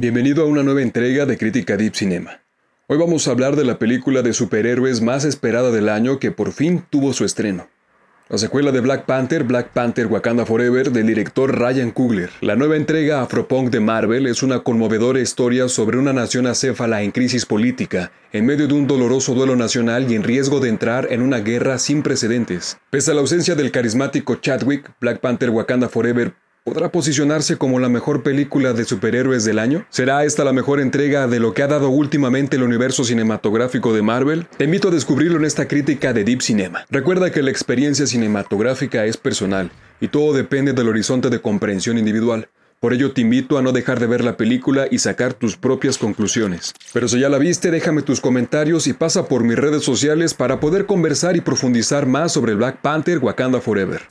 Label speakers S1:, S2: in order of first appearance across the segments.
S1: Bienvenido a una nueva entrega de Crítica Deep Cinema. Hoy vamos a hablar de la película de superhéroes más esperada del año que por fin tuvo su estreno. La secuela de Black Panther, Black Panther Wakanda Forever, del director Ryan Coogler. La nueva entrega Afropunk de Marvel es una conmovedora historia sobre una nación acéfala en crisis política, en medio de un doloroso duelo nacional y en riesgo de entrar en una guerra sin precedentes. Pese a la ausencia del carismático Chadwick, Black Panther Wakanda Forever ¿Podrá posicionarse como la mejor película de superhéroes del año? ¿Será esta la mejor entrega de lo que ha dado últimamente el universo cinematográfico de Marvel? Te invito a descubrirlo en esta crítica de Deep Cinema. Recuerda que la experiencia cinematográfica es personal y todo depende del horizonte de comprensión individual. Por ello te invito a no dejar de ver la película y sacar tus propias conclusiones. Pero si ya la viste, déjame tus comentarios y pasa por mis redes sociales para poder conversar y profundizar más sobre Black Panther Wakanda Forever.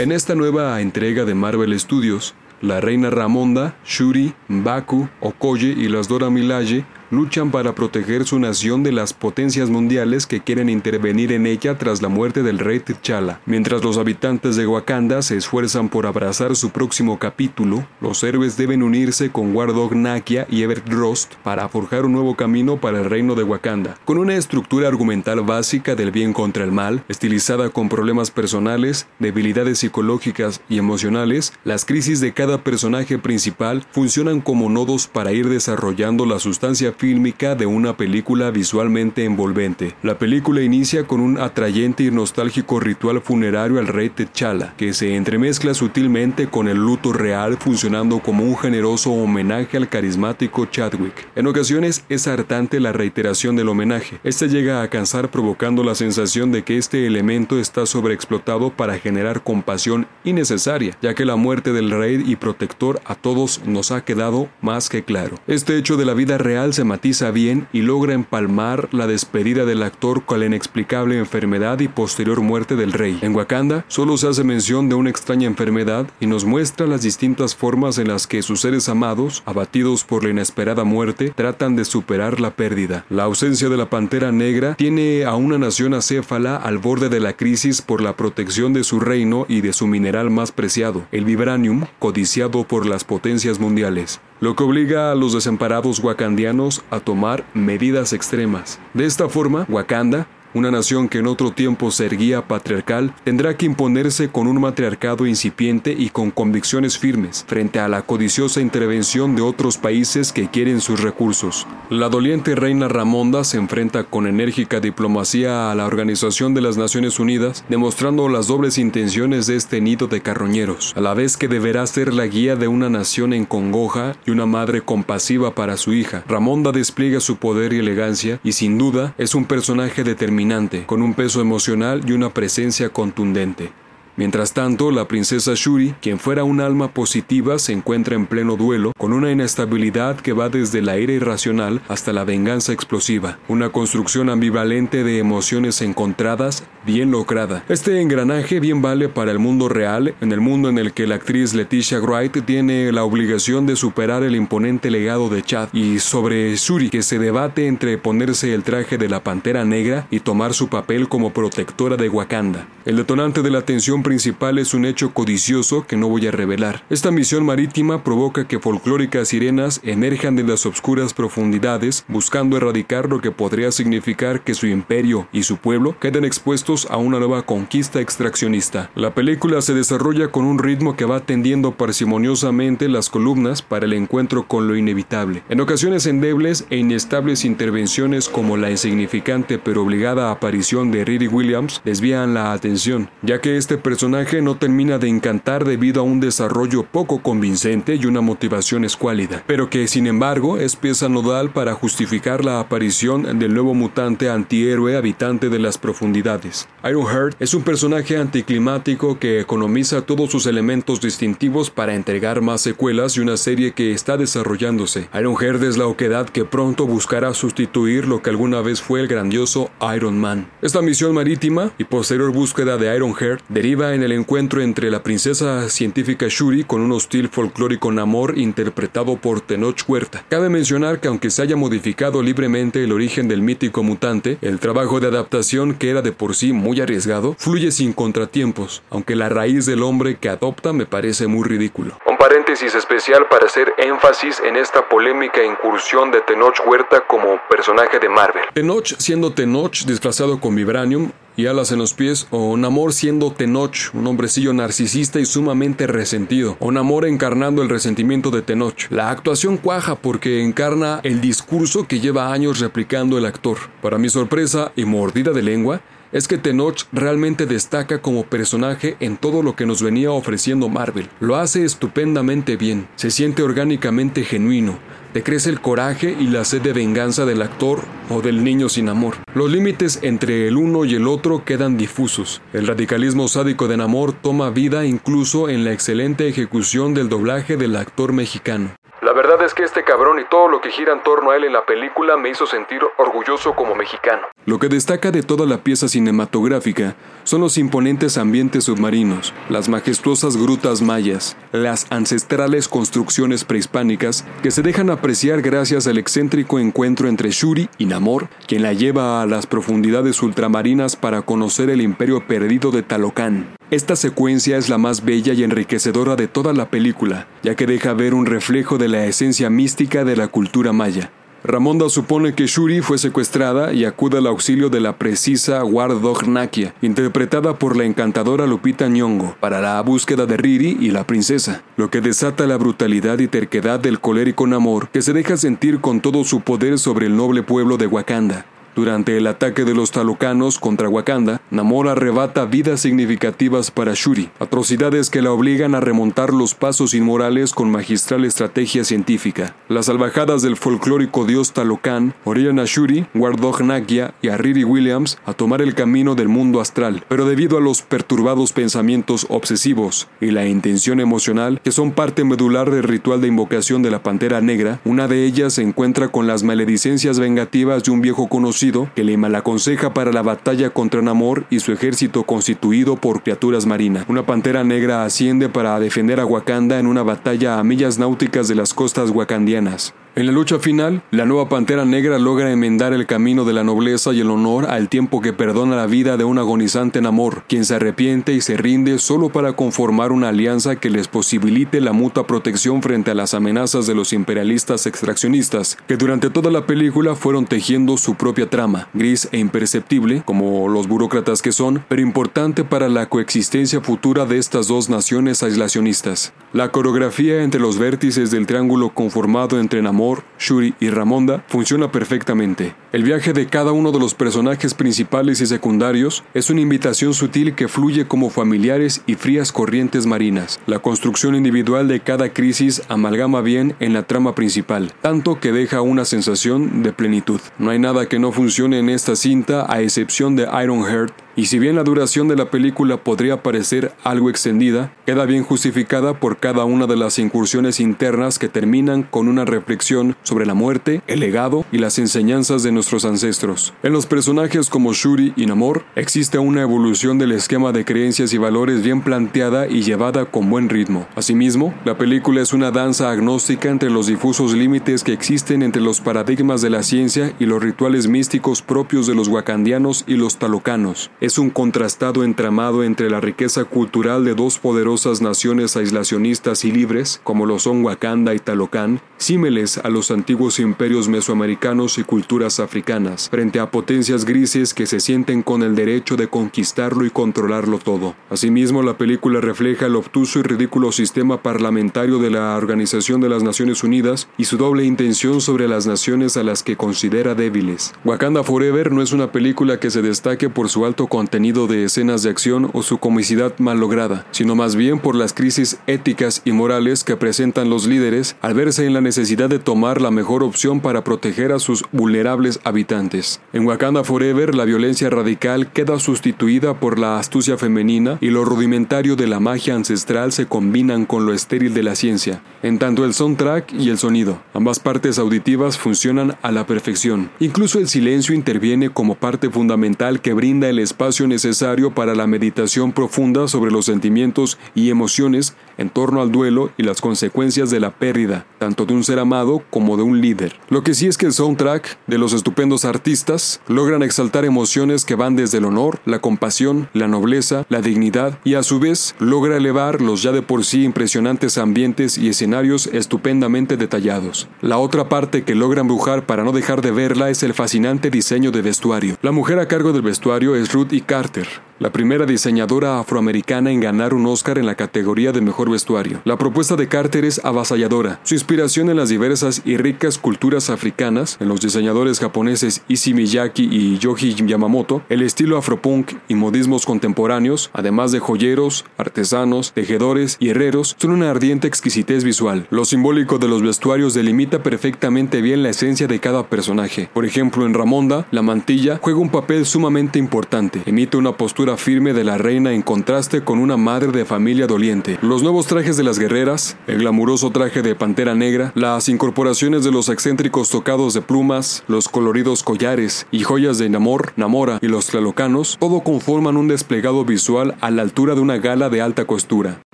S1: En esta nueva entrega de Marvel Studios, la reina Ramonda, Shuri, Baku, Okoye y las Dora Milaje luchan para proteger su nación de las potencias mundiales que quieren intervenir en ella tras la muerte del rey T'Challa. Mientras los habitantes de Wakanda se esfuerzan por abrazar su próximo capítulo, los héroes deben unirse con Wardog Nakia y Everett Rost para forjar un nuevo camino para el reino de Wakanda. Con una estructura argumental básica del bien contra el mal, estilizada con problemas personales, debilidades psicológicas y emocionales, las crisis de cada personaje principal funcionan como nodos para ir desarrollando la sustancia fílmica de una película visualmente envolvente. La película inicia con un atrayente y nostálgico ritual funerario al rey T'Challa, que se entremezcla sutilmente con el luto real funcionando como un generoso homenaje al carismático Chadwick. En ocasiones es hartante la reiteración del homenaje. Este llega a cansar provocando la sensación de que este elemento está sobreexplotado para generar compasión innecesaria, ya que la muerte del rey y protector a todos nos ha quedado más que claro. Este hecho de la vida real se matiza bien y logra empalmar la despedida del actor con la inexplicable enfermedad y posterior muerte del rey. En Wakanda solo se hace mención de una extraña enfermedad y nos muestra las distintas formas en las que sus seres amados, abatidos por la inesperada muerte, tratan de superar la pérdida. La ausencia de la pantera negra tiene a una nación acéfala al borde de la crisis por la protección de su reino y de su mineral más preciado, el vibranium, codiciado por las potencias mundiales lo que obliga a los desamparados wakandianos a tomar medidas extremas. De esta forma, Wakanda una nación que en otro tiempo se erguía patriarcal tendrá que imponerse con un matriarcado incipiente y con convicciones firmes frente a la codiciosa intervención de otros países que quieren sus recursos. La doliente reina Ramonda se enfrenta con enérgica diplomacia a la Organización de las Naciones Unidas, demostrando las dobles intenciones de este nido de carroñeros, a la vez que deberá ser la guía de una nación en congoja y una madre compasiva para su hija. Ramonda despliega su poder y elegancia y sin duda es un personaje determinado con un peso emocional y una presencia contundente. Mientras tanto, la princesa Shuri, quien fuera un alma positiva, se encuentra en pleno duelo, con una inestabilidad que va desde la ira irracional hasta la venganza explosiva, una construcción ambivalente de emociones encontradas, bien lograda. Este engranaje bien vale para el mundo real, en el mundo en el que la actriz Leticia Wright tiene la obligación de superar el imponente legado de Chad, y sobre Shuri, que se debate entre ponerse el traje de la pantera negra y tomar su papel como protectora de Wakanda. El detonante de la tensión principal es un hecho codicioso que no voy a revelar. Esta misión marítima provoca que folclóricas sirenas emerjan de las obscuras profundidades buscando erradicar lo que podría significar que su imperio y su pueblo queden expuestos a una nueva conquista extraccionista. La película se desarrolla con un ritmo que va tendiendo parsimoniosamente las columnas para el encuentro con lo inevitable. En ocasiones endebles e inestables intervenciones como la insignificante pero obligada aparición de Riri Williams desvían la atención, ya que este personaje personaje no termina de encantar debido a un desarrollo poco convincente y una motivación escuálida, pero que sin embargo es pieza nodal para justificar la aparición del nuevo mutante antihéroe habitante de las profundidades. Ironheart es un personaje anticlimático que economiza todos sus elementos distintivos para entregar más secuelas y una serie que está desarrollándose. Ironheart es la oquedad que pronto buscará sustituir lo que alguna vez fue el grandioso Iron Man. Esta misión marítima y posterior búsqueda de Ironheart deriva deriva en el encuentro entre la princesa científica Shuri con un hostil folclórico Namor interpretado por Tenoch Huerta. Cabe mencionar que aunque se haya modificado libremente el origen del mítico mutante, el trabajo de adaptación, que era de por sí muy arriesgado, fluye sin contratiempos, aunque la raíz del hombre que adopta me parece muy ridículo. Un paréntesis especial para hacer énfasis en esta polémica incursión de Tenoch Huerta como personaje de Marvel. Tenoch siendo Tenoch disfrazado con vibranium y alas en los pies, o Namor siendo Tenoch, un hombrecillo narcisista y sumamente resentido, o Namor encarnando el resentimiento de Tenoch. La actuación cuaja porque encarna el discurso que lleva años replicando el actor. Para mi sorpresa y mordida de lengua, es que Tenoch realmente destaca como personaje en todo lo que nos venía ofreciendo Marvel. Lo hace estupendamente bien, se siente orgánicamente genuino, te crece el coraje y la sed de venganza del actor o del niño sin amor. Los límites entre el uno y el otro quedan difusos. El radicalismo sádico de Namor toma vida incluso en la excelente ejecución del doblaje del actor mexicano. La verdad es que este cabrón y todo lo que gira en torno a él en la película me hizo sentir orgulloso como mexicano. Lo que destaca de toda la pieza cinematográfica son los imponentes ambientes submarinos, las majestuosas grutas mayas, las ancestrales construcciones prehispánicas que se dejan apreciar gracias al excéntrico encuentro entre Shuri y Namor, quien la lleva a las profundidades ultramarinas para conocer el imperio perdido de Talocan. Esta secuencia es la más bella y enriquecedora de toda la película, ya que deja ver un reflejo de la esencia mística de la cultura maya. Ramonda supone que Shuri fue secuestrada y acude al auxilio de la precisa Wardog Nakia, interpretada por la encantadora Lupita Nyong'o, para la búsqueda de Riri y la princesa, lo que desata la brutalidad y terquedad del colérico Namor que se deja sentir con todo su poder sobre el noble pueblo de Wakanda. Durante el ataque de los talucanos contra Wakanda, Namor arrebata vidas significativas para Shuri, atrocidades que la obligan a remontar los pasos inmorales con magistral estrategia científica. Las salvajadas del folclórico dios Talocan orillan a Shuri, Wardog Nagia y a Riri Williams a tomar el camino del mundo astral, pero debido a los perturbados pensamientos obsesivos y la intención emocional, que son parte medular del ritual de invocación de la Pantera Negra, una de ellas se encuentra con las maledicencias vengativas de un viejo conocido que le malaconseja para la batalla contra Namor y su ejército constituido por criaturas marinas. Una pantera negra asciende para defender a Wakanda en una batalla a millas náuticas de las costas wakandianas. En la lucha final, la nueva Pantera Negra logra enmendar el camino de la nobleza y el honor al tiempo que perdona la vida de un agonizante Namor, quien se arrepiente y se rinde solo para conformar una alianza que les posibilite la mutua protección frente a las amenazas de los imperialistas extraccionistas, que durante toda la película fueron tejiendo su propia trama, gris e imperceptible, como los burócratas que son, pero importante para la coexistencia futura de estas dos naciones aislacionistas. La coreografía entre los vértices del triángulo conformado entre Namor Shuri y Ramonda funciona perfectamente. El viaje de cada uno de los personajes principales y secundarios es una invitación sutil que fluye como familiares y frías corrientes marinas. La construcción individual de cada crisis amalgama bien en la trama principal, tanto que deja una sensación de plenitud. No hay nada que no funcione en esta cinta a excepción de Ironheart y si bien la duración de la película podría parecer algo extendida, queda bien justificada por cada una de las incursiones internas que terminan con una reflexión sobre la muerte, el legado y las enseñanzas de nuestros ancestros. En los personajes como Shuri y Namor existe una evolución del esquema de creencias y valores bien planteada y llevada con buen ritmo. Asimismo, la película es una danza agnóstica entre los difusos límites que existen entre los paradigmas de la ciencia y los rituales místicos propios de los wakandianos y los talocanos un contrastado entramado entre la riqueza cultural de dos poderosas naciones aislacionistas y libres, como lo son Wakanda y Talocan, símiles a los antiguos imperios mesoamericanos y culturas africanas, frente a potencias grises que se sienten con el derecho de conquistarlo y controlarlo todo. Asimismo, la película refleja el obtuso y ridículo sistema parlamentario de la Organización de las Naciones Unidas y su doble intención sobre las naciones a las que considera débiles. Wakanda Forever no es una película que se destaque por su alto contenido de escenas de acción o su comicidad mal lograda, sino más bien por las crisis éticas y morales que presentan los líderes al verse en la necesidad de tomar la mejor opción para proteger a sus vulnerables habitantes. En Wakanda Forever, la violencia radical queda sustituida por la astucia femenina y lo rudimentario de la magia ancestral se combinan con lo estéril de la ciencia, en tanto el soundtrack y el sonido. Ambas partes auditivas funcionan a la perfección. Incluso el silencio interviene como parte fundamental que brinda el espacio espacio necesario para la meditación profunda sobre los sentimientos y emociones en torno al duelo y las consecuencias de la pérdida, tanto de un ser amado como de un líder. Lo que sí es que el soundtrack de los estupendos artistas logran exaltar emociones que van desde el honor, la compasión, la nobleza, la dignidad y a su vez logra elevar los ya de por sí impresionantes ambientes y escenarios estupendamente detallados. La otra parte que logra embrujar para no dejar de verla es el fascinante diseño de vestuario. La mujer a cargo del vestuario es Ruth E. Carter, la primera diseñadora afroamericana en ganar un Oscar en la categoría de mejor vestuario. La propuesta de Carter es avasalladora. Su inspiración en las diversas y ricas culturas africanas, en los diseñadores japoneses Issey Miyake y Yoji Yamamoto, el estilo afropunk y modismos contemporáneos, además de joyeros, artesanos, tejedores y herreros, son una ardiente exquisitez visual. Lo simbólico de los vestuarios delimita perfectamente bien la esencia de cada personaje. Por ejemplo, en Ramonda, la mantilla juega un papel sumamente importante. Emite una postura firme de la reina en contraste con una madre de familia doliente. Los nuevos trajes de las guerreras, el glamuroso traje de pantera negra, las incorporaciones de los excéntricos tocados de plumas, los coloridos collares y joyas de Namor, Namora y los tlalocanos, todo conforman un desplegado visual a la altura de una gala de alta costura.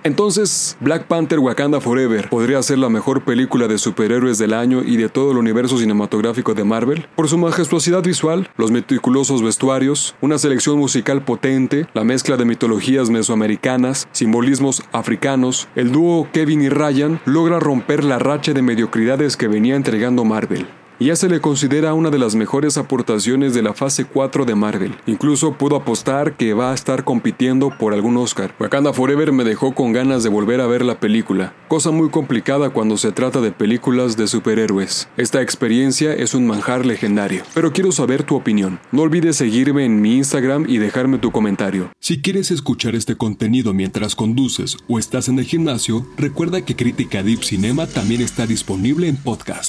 S1: Entonces, Black Panther Wakanda Forever podría ser la mejor película de superhéroes del año y de todo el universo cinematográfico de Marvel, por su majestuosidad visual, los meticulosos vestuarios, una selección musical potente, la mezcla de mitologías mesoamericanas, simbolismos africanos, el dúo Kevin y Ryan logra romper la racha de mediocridades que venía entregando Marvel y ya se le considera una de las mejores aportaciones de la fase 4 de Marvel. Incluso pudo apostar que va a estar compitiendo por algún Oscar. Wakanda Forever me dejó con ganas de volver a ver la película, cosa muy complicada cuando se trata de películas de superhéroes. Esta experiencia es un manjar legendario, pero quiero saber tu opinión. No olvides seguirme en mi Instagram y dejarme tu comentario.
S2: Si quieres escuchar este contenido mientras conduces o estás en el gimnasio, recuerda que Crítica Deep Cinema también está disponible en podcast.